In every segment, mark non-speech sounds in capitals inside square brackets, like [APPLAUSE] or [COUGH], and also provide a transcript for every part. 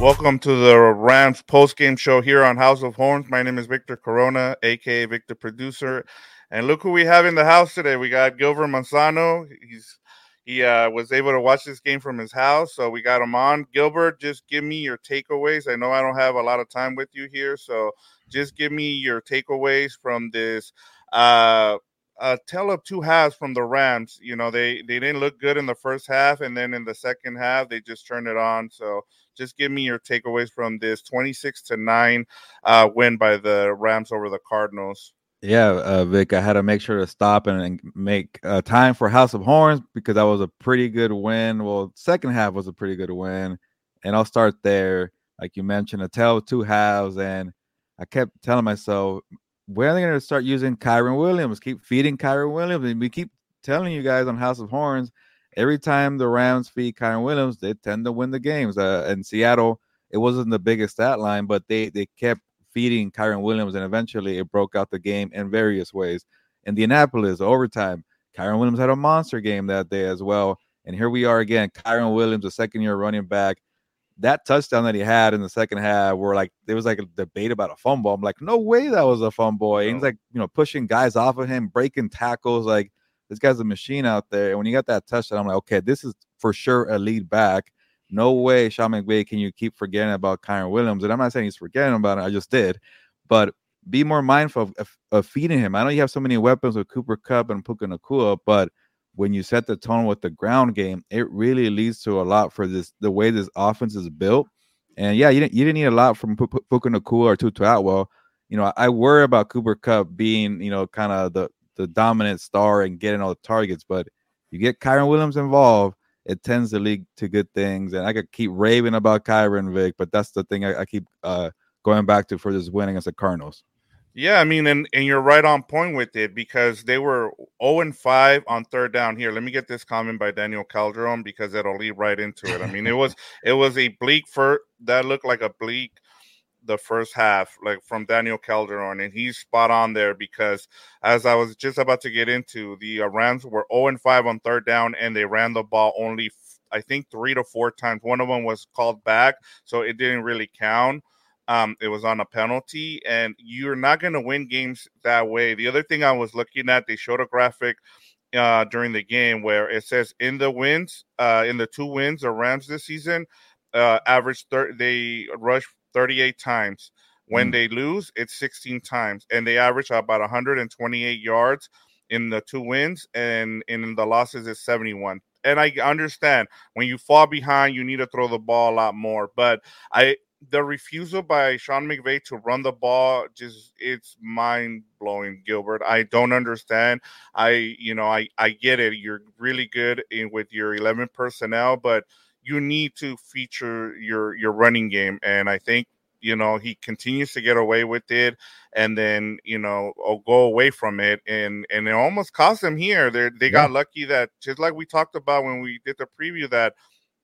Welcome to the Rams post game show here on House of Horns. My name is Victor Corona, aka Victor Producer, and look who we have in the house today. We got Gilbert Manzano. He's he uh, was able to watch this game from his house, so we got him on. Gilbert, just give me your takeaways. I know I don't have a lot of time with you here, so just give me your takeaways from this uh, a tell of two halves from the Rams. You know, they they didn't look good in the first half, and then in the second half, they just turned it on. So just give me your takeaways from this 26 to 9 uh, win by the Rams over the Cardinals. Yeah, uh, Vic, I had to make sure to stop and, and make uh, time for House of Horns because that was a pretty good win. Well, second half was a pretty good win, and I'll start there. Like you mentioned, a tale of two halves, and I kept telling myself, when are they going to start using Kyren Williams? Keep feeding Kyren Williams, and we keep telling you guys on House of Horns every time the Rams feed Kyren Williams, they tend to win the games. Uh, in Seattle, it wasn't the biggest stat line, but they they kept feeding Kyren Williams, and eventually it broke out the game in various ways. Indianapolis overtime, Kyren Williams had a monster game that day as well. And here we are again, Kyren Williams, a second year running back. That touchdown that he had in the second half, where like there was like a debate about a fumble. I'm like, no way that was a fumble. No. he's like, you know, pushing guys off of him, breaking tackles. Like this guy's a machine out there. And when you got that touchdown, I'm like, okay, this is for sure a lead back. No way, Sean McVay, can you keep forgetting about Kyren Williams? And I'm not saying he's forgetting about it. I just did. But be more mindful of, of, feeding him. I know you have so many weapons with Cooper Kupp and Puka Nacua, but when you set the tone with the ground game, it really leads to a lot for this the way this offense is built. And yeah, you didn't you didn't need a lot from Puka Nacua or Tutu Atwell. You know, I worry about Cooper Kupp being, you know, kind of the the dominant star and getting all the targets. But you get Kyren Williams involved, it tends to lead to good things. And I could keep raving about Kyren Vic, but that's the thing I, I keep uh, going back to for this win against the Cardinals. Yeah, I mean, and, and you're right on point with it because they were 0 and 5 on third down. Here, let me get this comment by Daniel Calderon because it'll lead right into it. I mean, it was [LAUGHS] it was a bleak for that looked like a bleak the first half, like from Daniel Calderon, and he's spot on there because as I was just about to get into, the uh, Rams were 0 and 5 on third down, and they ran the ball only, I think, three to four times. One of them was called back, so it didn't really count. Um, it was on a penalty, and you're not going to win games that way. The other thing I was looking at, they showed a graphic uh, during the game where it says in the wins, uh, in the two wins, the Rams this season uh, average thir- they rush 38 times. When mm. they lose, it's 16 times, and they average about 128 yards in the two wins, and in the losses is 71. And I understand when you fall behind, you need to throw the ball a lot more. But I the refusal by Sean McVay to run the ball just it's mind blowing, Gilbert. I don't understand. I you know I I get it. You're really good in, with your 11 personnel, but you need to feature your your running game, and I think you know he continues to get away with it and then you know oh, go away from it and and it almost cost them here they they yeah. got lucky that just like we talked about when we did the preview that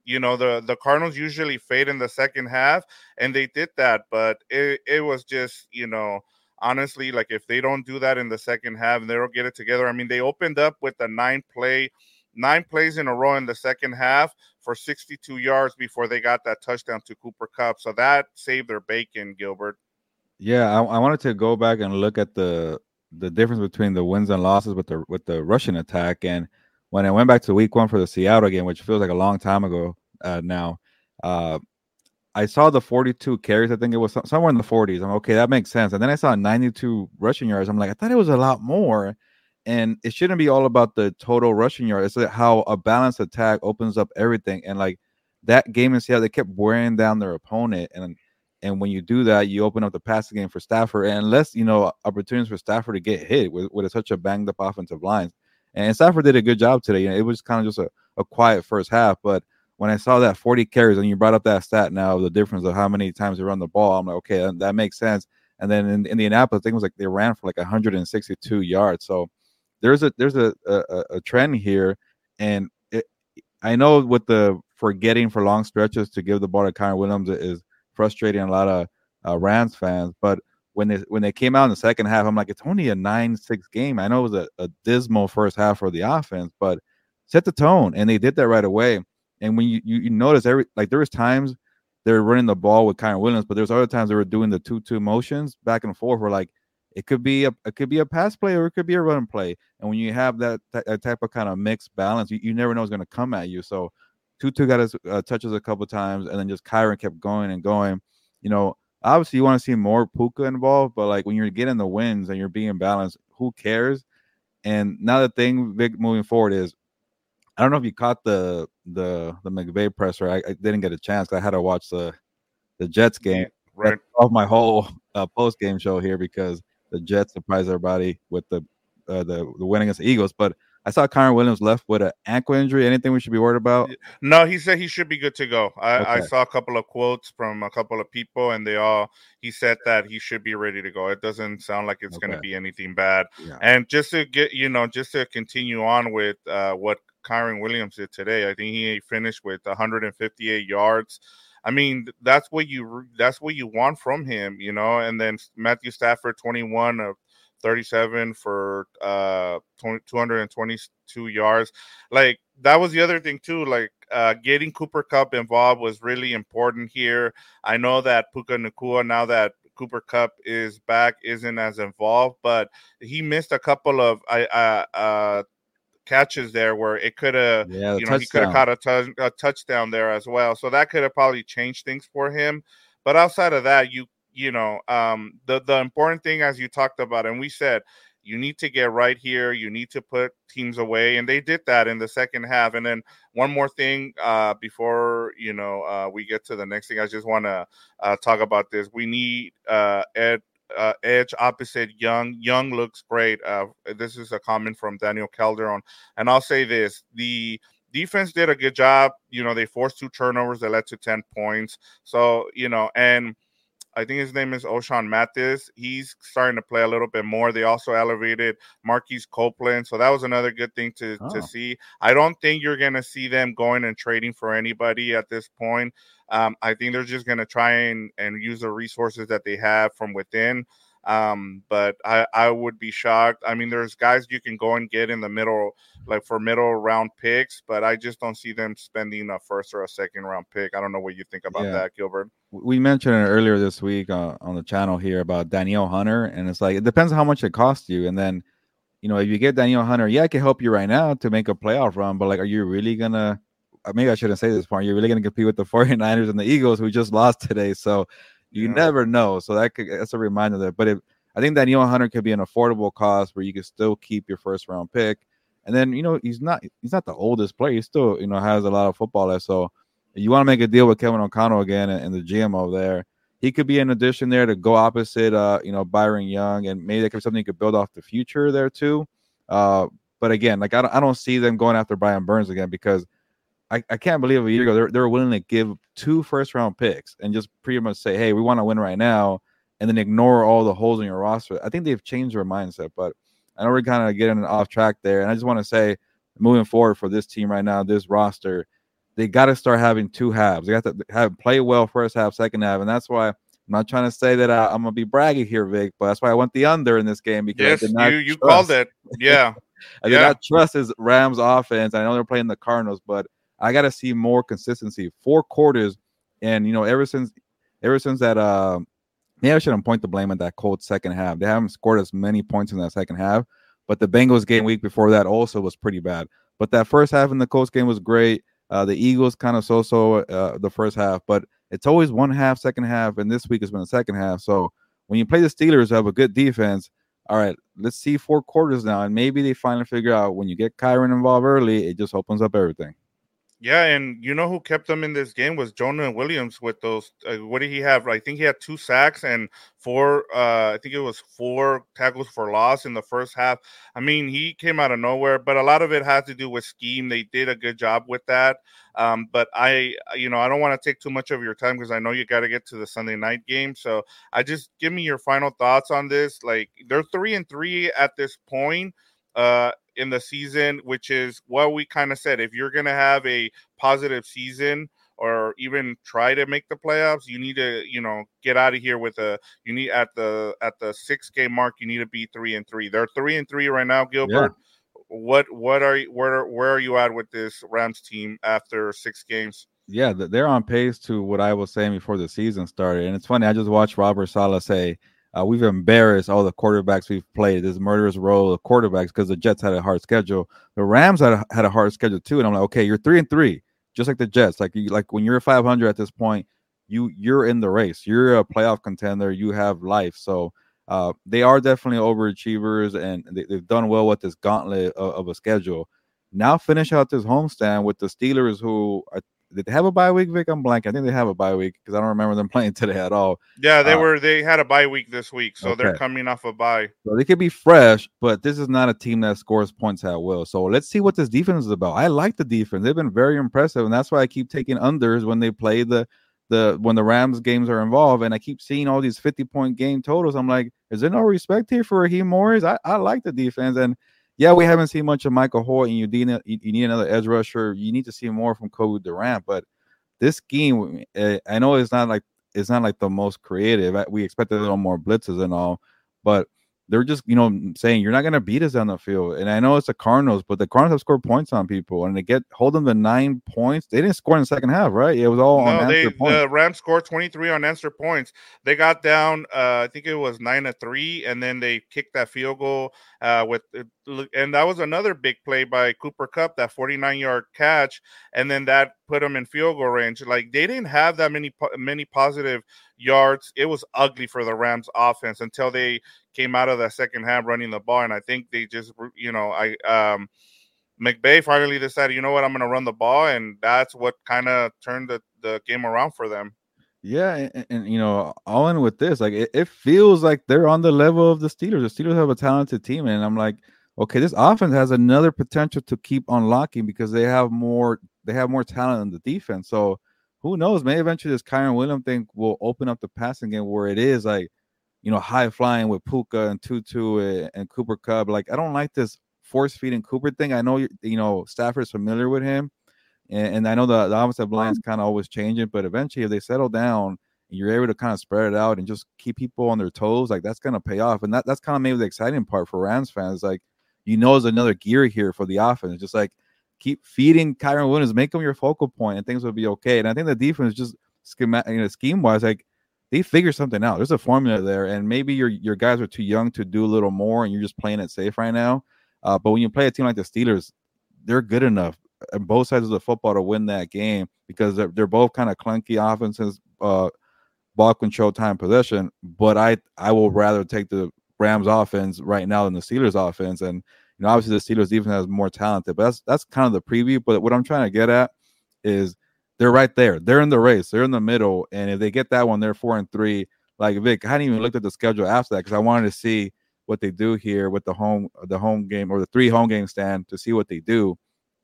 you know the the cardinals usually fade in the second half and they did that but it, it was just you know honestly like if they don't do that in the second half and they don't get it together i mean they opened up with a nine play nine plays in a row in the second half for 62 yards before they got that touchdown to Cooper Kupp. So that saved their bacon, Gilbert. Yeah, I, I, wanted to go back and look at the the difference between the wins and losses with the with the Russian attack. And when I went back to Week One for the Seattle game, which feels like a long time ago uh, now, uh, I saw the 42 carries. I think it was somewhere in the 40s. I'm okay, that makes sense. And then I saw 92 rushing yards. I'm like, I thought it was a lot more and it shouldn't be all about the total rushing yard. It's how a balanced attack opens up everything. And like that game in Seattle, they kept wearing down their opponent. And and when you do that, you open up the passing game for Stafford. And unless you know opportunities for Stafford to get hit with, with such a banged up offensive line. And Stafford did a good job today. You know, it was kind of just a, a quiet first half. But when I saw that 40 carries and you brought up that stat now, the difference of how many times they run the ball, I'm like, okay, that, that makes sense. And then in, in Indianapolis, I think it was like they ran for like 162 yards. So there's a there's a a, a trend here, and it, I know with the forgetting for long stretches to give the ball to Kyren Williams is frustrating a lot of uh, Rams fans, but when they when they came out in the second half, I'm like, it's only a nine six game. I know it was a, a dismal first half for the offense, but set the tone, and they did that right away. And when you, you, you notice every like there was times they were running the ball with Kyren Williams, but there's other times they were doing the two-two motions back and forth. Where like it could be a it could be a pass play or it could be a run play. And when you have that, that type of kind of mixed balance, you, you never know what's going to come at you. So Tutu got his uh, touches a couple times, and then just Kyren kept going and going. You know, obviously you want to see more Puka involved, but like when you're getting the wins and you're being balanced, who cares? And now the thing big moving forward is, I don't know if you caught the the the McVay presser. I, I didn't get a chance. I had to watch the the Jets game. Right off my whole uh, post game show here because the Jets surprised everybody with the uh, the the win against the Eagles. But I saw Kyren Williams left with an ankle injury. Anything we should be worried about? No, he said he should be good to go. I, okay. I, saw a couple of quotes from a couple of people, and they all he said that he should be ready to go. It doesn't sound like it's okay. going to be anything bad. Yeah. And just to get you know, just to continue on with uh, what Kyren Williams did today, I think he finished with 158 yards. I mean, that's what you that's what you want from him, you know. And then Matthew Stafford, 21 of 37 for uh 222 yards. Like that was the other thing too. Like uh, getting Cooper Kupp involved was really important here. I know that Puka Nacua now that Cooper Kupp is back isn't as involved, but he missed a couple of I uh, catches there where it could have, yeah, you know, touchdown. he could have caught a, t- a touchdown there as well. So that could have probably changed things for him. But outside of that, you you know, um, the the important thing as you talked about, and we said you need to get right here. You need to put teams away, and they did that in the second half. And then one more thing uh, before you know uh, we get to the next thing, I just want to uh, talk about this. We need uh, Ed uh, edge opposite Young. Young looks great. Uh, this is a comment from Daniel Calderon, and I'll say this: the defense did a good job. You know, they forced two turnovers that led to ten points. So you know, and I think his name is Ochaun Mathis. He's starting to play a little bit more. They also elevated Marquise Copeland, so that was another good thing to oh. to see. I don't think you're going to see them going and trading for anybody at this point. Um, I think they're just going to try and and use the resources that they have from within. Um, but I, I would be shocked. I mean, there's guys you can go and get in the middle, like for middle round picks, but I just don't see them spending a first or a second round pick. I don't know what you think about yeah. that, Gilbert. We mentioned it earlier this week uh, on the channel here about Danielle Hunter, and it's like it depends on how much it costs you. And then, you know, if you get Danielle Hunter, yeah, I can help you right now to make a playoff run, but like, are you really gonna? Uh, maybe I shouldn't say this part. You're really going to compete with the [LAUGHS] 49ers and the Eagles who just lost today. So you yeah. never know. So that could, that's a reminder there. But if I think that Neil Hunter could be an affordable cost where you could still keep your first round pick. And then you know he's not he's not the oldest player. He still you know has a lot of football left. So you want to make a deal with Kevin O'Connell again and, and the GM over there. He could be an addition there to go opposite, uh, you know, Byron Young, and maybe that could be something you could build off the future there too. Uh, but again, like I don't, I don't see them going after Brian Burns again because I, I can't believe a year ago they're, they're willing to give two first round picks and just pretty much say, hey, we want to win right now, and then ignore all the holes in your roster. I think they've changed their mindset, but I know we're kind of getting off track there. And I just want to say, moving forward for this team right now, this roster, they got to start having two halves. They got to have play well first half, second half, and that's why I'm not trying to say that I, am gonna be braggy here, Vic, but that's why I went the under in this game because yes, you you called it, yeah. [LAUGHS] I did not trust his Rams offense. I know they're playing the Cardinals, but I got to see more consistency. Four quarters, and you know, ever since ever since that, uh, maybe I shouldn't point the blame at that cold second half. They haven't scored as many points in that second half, but the Bengals game week before that also was pretty bad. But that first half in the Colts game was great. Uh, the Eagles kind of so-so uh, the first half, but it's always one half, second half, and this week has been the second half. So when you play the Steelers, have a good defense, all right, let's see four quarters now, and maybe they finally figure out when you get Kyren involved early, it just opens up everything. Yeah, and you know who kept them in this game was Jonah Williams with those. Uh, what did he have? I think he had two sacks and four. Uh, I think it was four tackles for loss in the first half. I mean, he came out of nowhere, but a lot of it had to do with scheme. They did a good job with that. Um, but I, you know, I don't want to take too much of your time because I know you got to get to the Sunday night game. So I just give me your final thoughts on this. Like they're three and three at this point. Uh, in the season, which is what we kind of said. If you're going to have a positive season or even try to make the playoffs, you need to, you know, get out of here with a. You need at the at the six game mark, you need to be three and three. They're three and three right now, Gilbert. Yeah. What what are you where where are you at with this Rams team after six games? Yeah, they're on pace to what I was saying before the season started. And it's funny, I just watched Robert Saleh say, uh, we've embarrassed all the quarterbacks we've played, this murderous role of quarterbacks because the Jets had a hard schedule. The Rams had a, had a hard schedule too. And I'm like, okay, you're three and three, just like the Jets. Like you, like when you're 500 at this point, you you're in the race. You're a playoff contender. You have life. So uh, they are definitely overachievers, and they, have done well with this gauntlet of, of, a schedule. Now finish out this homestand with the Steelers, who are, did they have a bye week, Vic? I'm blank. I think they have a bye week because I don't remember them [LAUGHS] playing today at all. Yeah, they uh, were. They had a bye week this week, so okay. they're coming off a bye. So they could be fresh, but this is not a team that scores points at will. So let's see what this defense is about. I like the defense; they've been very impressive, and that's why I keep taking unders when they play the the when the Rams games are involved, and I keep seeing all these 50 point game totals. I'm like, is there no respect here for Raheem Morris? I, I like the defense, and yeah, we haven't seen much of Michael Hoecht, and you need you need another edge rusher. You need to see more from Kobe Durant, but this scheme, eh, I know it's not like it's not like the most creative. We expected a little more blitzes and all, but they're just you know saying you're not going to beat us on the field. And I know it's the Cardinals, but the Cardinals have scored points on people, and they get hold them to nine points. They didn't score in the second half, right? It was all no, they. The Rams scored 23 unanswered points. They got down, uh, I think it was nine to three, and then they kicked that field goal uh, with, uh, and that was another big play by Cooper Kupp, that 49 yard catch, and then that put them in field goal range. Like they didn't have that many many positive yards. It was ugly for the Rams offense until they came out of that second half running the ball. And I think they just, you know, I, um, McVay finally decided, you know what, I'm going to run the ball. And that's what kind of turned the, the game around for them. Yeah, and, and, you know, all in with this, like it, it, feels like they're on the level of the Steelers. The Steelers have a talented team, and I'm like, okay, this offense has another potential to keep unlocking because they have more, they have more talent in the defense. So who knows? Maybe eventually this Kyren Williams thing will open up the passing game where it is like, you know, high flying with Puka and Tutu and, and Cooper Kupp. Like, I don't like this force feeding Cooper thing. I know you, you know Stafford's familiar with him, and, and I know the, the offensive uh-huh. line's kind of always changing, but eventually if they settle down and you're able to kind of spread it out and just keep people on their toes, like that's gonna pay off. And that, that's kind of maybe the exciting part for Rams fans. Like, you know, there's another gear here for the offense. Just like keep feeding Kyren Williams, make him your focal point, and things will be okay. And I think the defense just schema, you know, scheme wise, like they figure something out. There's a formula there, and maybe your your guys are too young to do a little more, and you're just playing it safe right now. Uh, but when you play a team like the Steelers, they're good enough on both sides of the football to win that game because they're, they're both kind of clunky offenses, uh, ball control, time possession. But I I will rather take the Rams offense right now than the Steelers offense, and you know, obviously the Steelers defense has more talented, but that's that's kind of the preview. But what I'm trying to get at is they're right there. They're in the race. They're in the middle, and if they get that one, they're four and three. Like Vic, I hadn't even looked at the schedule after that because I wanted to see what they do here with the home the home game or the three home game stand to see what they do.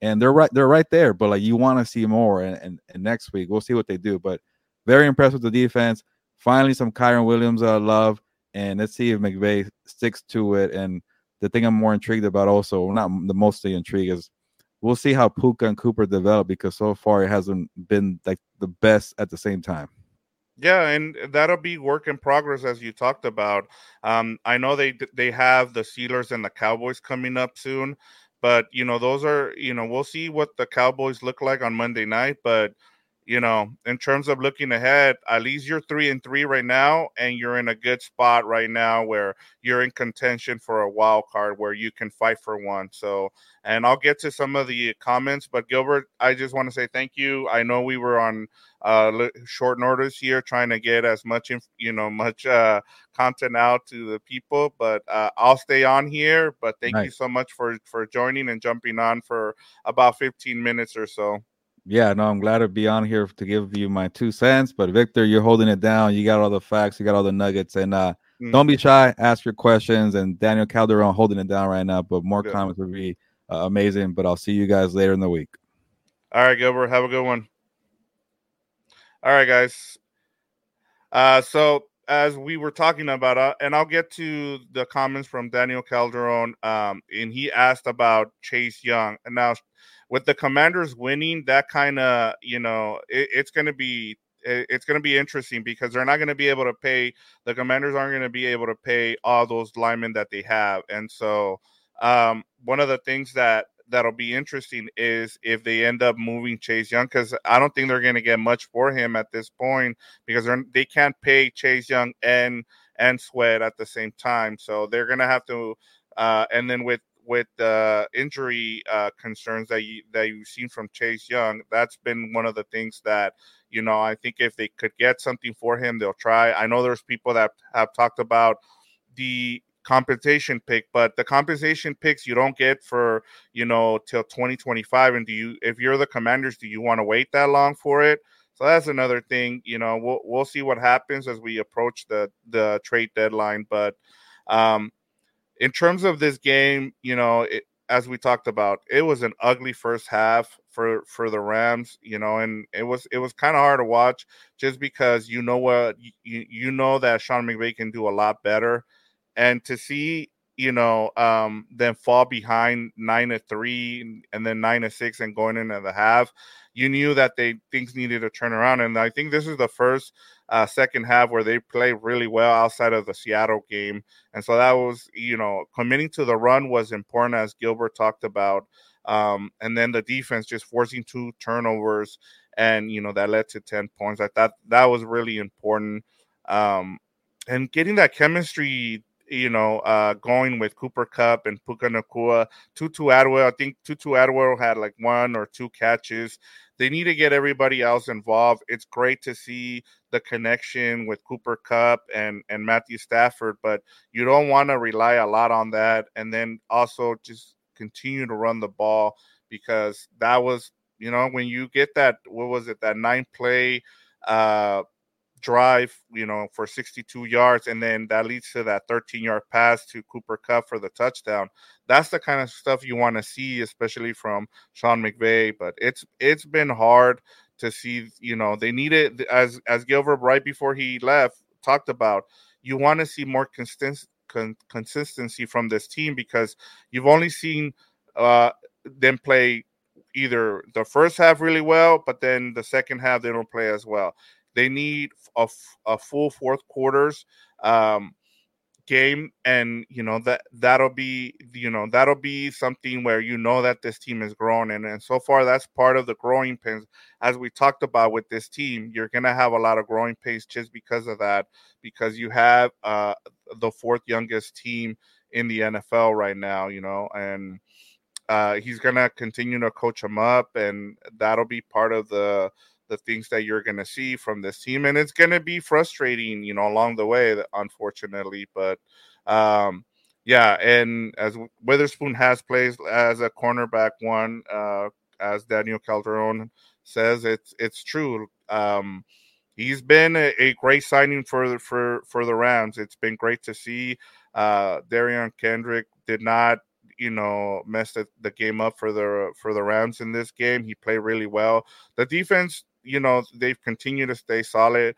And they're right, they're right there. But like you want to see more. And, and, and next week we'll see what they do. But very impressed with the defense. Finally, some Kyren Williams uh, love, and let's see if McVay sticks to it and the thing I'm more intrigued about, also not the mostly intrigued, is we'll see how Puka and Cooper develop because so far it hasn't been like the best at the same time. Yeah, and that'll be work in progress as you talked about. Um, I know they they have the Steelers and the Cowboys coming up soon, but you know those are you know we'll see what the Cowboys look like on Monday night. But you know, in terms of looking ahead, at least you're three and three right now, and you're in a good spot right now where you're in contention for a wild card where you can fight for one. So, and I'll get to some of the comments, but Gilbert, I just want to say thank you. I know we were on uh, short notice here, trying to get as much, inf- you know, much uh, content out to the people, but uh, I'll stay on here. But thank nice. you so much for for joining and jumping on for about 15 minutes or so yeah, no, I'm glad to be on here to give you my two cents. But Victor, you're holding it down. You got all the facts, you got all the nuggets, and uh, mm. don't be shy. Ask your questions. And Daniel Calderon holding it down right now. But more comments would be uh, amazing. But I'll see you guys later in the week. All right, Gilbert, have a good one. All right, guys. Uh, so as we were talking about, uh, and I'll get to the comments from Daniel Calderon, um, and he asked about Chase Young. And now with the Commanders winning, that kind of you know it, it's going to be it's going to be interesting because they're not going to be able to pay the Commanders aren't going to be able to pay all those linemen that they have, and so um, one of the things that that'll be interesting is if they end up moving Chase Young because I don't think they're going to get much for him at this point because they're, they can't pay Chase Young and and Sweat at the same time, so they're going to have to. Uh, and then with with the injury uh, concerns that you that you've seen from Chase Young, that's been one of the things that you know I think if they could get something for him, they'll try. I know there's people that have talked about the compensation pick, but the compensation picks you don't get for you know till 2025. And do you, if you're the Commanders, do you want to wait that long for it? So that's another thing. You know, we'll we'll see what happens as we approach the the trade deadline. But um, in terms of this game, you know, it, as we talked about, it was an ugly first half for for the Rams, you know, and it was it was kind of hard to watch just because you know what you you know that Sean McVay can do a lot better. And to see you know um them fall behind nine to three and then nine to six and going into the half you knew that they things needed to turn around. And i think this is the first uh, second half where they play really well outside of the seattle game. And so that was you know committing to the run was important as gilbert talked about. Um, and then the defense just forcing two turnovers and you know that led to 10 points. I thought that was really important. Um, and getting that chemistry you know, uh, going with Cooper Kupp and Puka Nacua. Tutu Atwell, I think Tutu Atwell had like one or two catches. They need to get everybody else involved. It's great to see the connection with Cooper Kupp and and Matthew Stafford, but you don't want to rely a lot on that. And then also just continue to run the ball because that was, you know, when you get that, what was it, that nine play uh drive, you know, for 62 yards, and then that leads to that 13 yard pass to Cooper Kupp for the touchdown. That's the kind of stuff you want to see, especially from Sean McVay. But it's it's been hard to see. You know, they needed as as Gilbert right before he left talked about. You want to see more consistent con- consistency from this team because you've only seen uh, them play either the first half really well, but then the second half they don't play as well. They need a, a full fourth quarters um, game, and you know that that'll be you know that'll be something where you know that this team is growing, and and so far that's part of the growing pains. As we talked about with this team, you're gonna have a lot of growing pains just because of that, because you have uh, the fourth youngest team in the NFL right now, you know, and. Uh, he's gonna continue to coach them up, and that'll be part of the the things that you're going to see from this team and it's going to be frustrating you know along the way unfortunately but um yeah and as witherspoon has played as a cornerback one uh as daniel calderon says it's it's true um he's been a, a great signing for the, for for the rams it's been great to see uh derion kendrick did not you know mess the, the game up for the for the Rams in this game. He played really well. The defense you know they've continued to stay solid.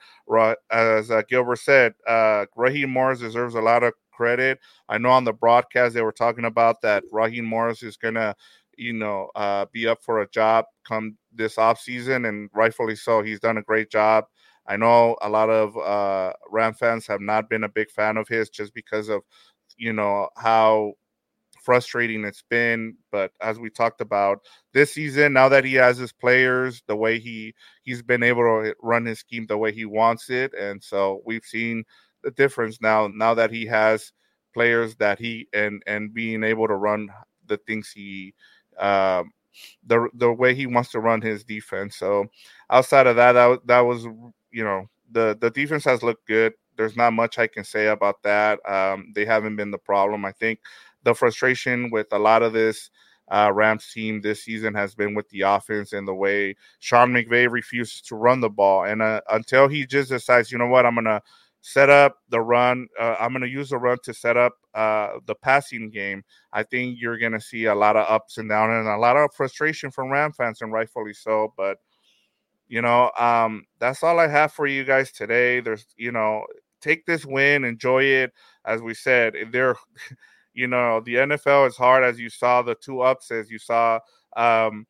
As uh, Gilbert said, uh, Raheem Morris deserves a lot of credit. I know on the broadcast they were talking about that Raheem Morris is gonna, you know, uh, be up for a job come this off season, and rightfully so. He's done a great job. I know a lot of uh, Ram fans have not been a big fan of his just because of, you know, how frustrating it's been. But as we talked about this season, now that he has his players, the way he he's been able to run his scheme the way he wants it, and so we've seen the difference now. Now that he has players that he and and being able to run the things he um, the the way he wants to run his defense. So outside of that, that, that was you know the the defense has looked good. There's not much I can say about that. Um, they haven't been the problem. I think the frustration with a lot of this uh, Rams team this season has been with the offense and the way Sean McVay refuses to run the ball. And uh, until he just decides, you know what, I'm going to set up the run, uh, I'm going to use the run to set up uh, the passing game, I think you're going to see a lot of ups and downs and a lot of frustration from Ram fans, and rightfully so. But, you know, um, that's all I have for you guys today. There's, you know, take this win, enjoy it. As we said, there [LAUGHS] you know, the NFL is hard as you saw the two ups, as You saw um,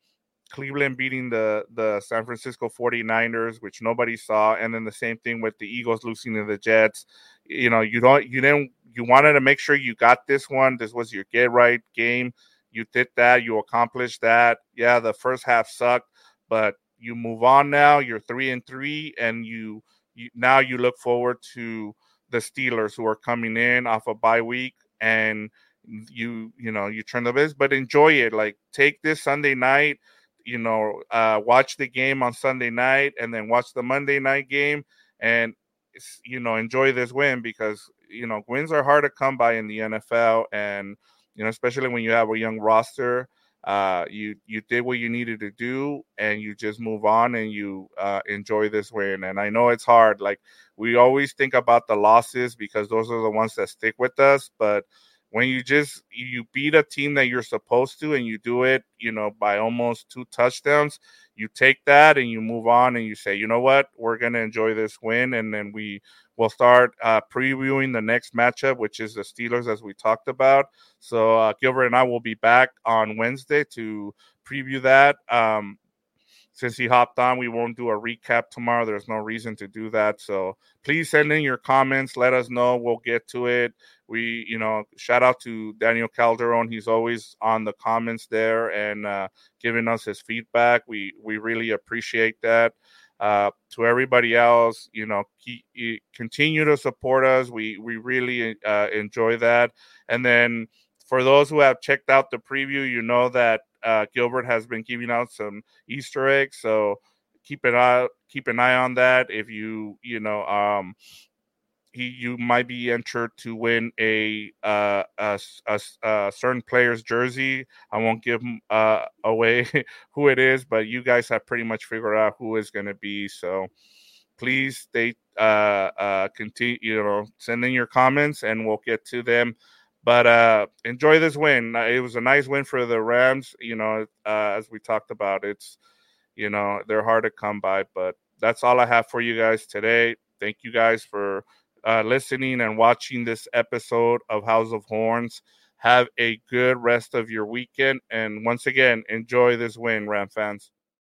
Cleveland beating the the San Francisco 49ers, which nobody saw, and then the same thing with the Eagles losing to the Jets. You know, you don't you didn't you wanted to make sure you got this one. This was your get right game. you did that, you accomplished that. Yeah, the first half sucked, but you move on now. You're three and three, and you, you now you look forward to the Steelers who are coming in off a bye week, and you you know you turn the biz, but enjoy it. Like take this Sunday night, you know, uh, watch the game on Sunday night, and then watch the Monday night game, and you know enjoy this win because you know wins are hard to come by in the NFL, and you know especially when you have a young roster uh, you you did what you needed to do and you just move on and you uh, enjoy this win and i know it's hard like we always think about the losses because those are the ones that stick with us but when you just you beat a team that you're supposed to and you do it you know by almost two touchdowns you take that and you move on and you say you know what we're going to enjoy this win and then we will start uh, previewing the next matchup which is the steelers as we talked about so uh, gilbert and i will be back on wednesday to preview that um, since he hopped on, we won't do a recap tomorrow. There's no reason to do that. So please send in your comments. Let us know. We'll get to it. We, you know, shout out to Daniel Calderon. He's always on the comments there and uh, giving us his feedback. We we really appreciate that. Uh, to everybody else, you know, keep, continue to support us. We we really uh, enjoy that. And then for those who have checked out the preview, you know that uh, Gilbert has been giving out some Easter eggs, so keep an eye keep an eye on that. If you you know um, he you might be entered to win a uh, a, a, a certain player's jersey. I won't give uh, away [LAUGHS] who it is, but you guys have pretty much figured out who is going to be. So please stay uh, uh, continue you know send in your comments and we'll get to them but uh, enjoy this win. It was a nice win for the Rams. You know, uh, as we talked about, it's you know they're hard to come by. But that's all I have for you guys today. Thank you guys for uh, listening and watching this episode of House of Horns. Have a good rest of your weekend, and once again, enjoy this win, Ram fans.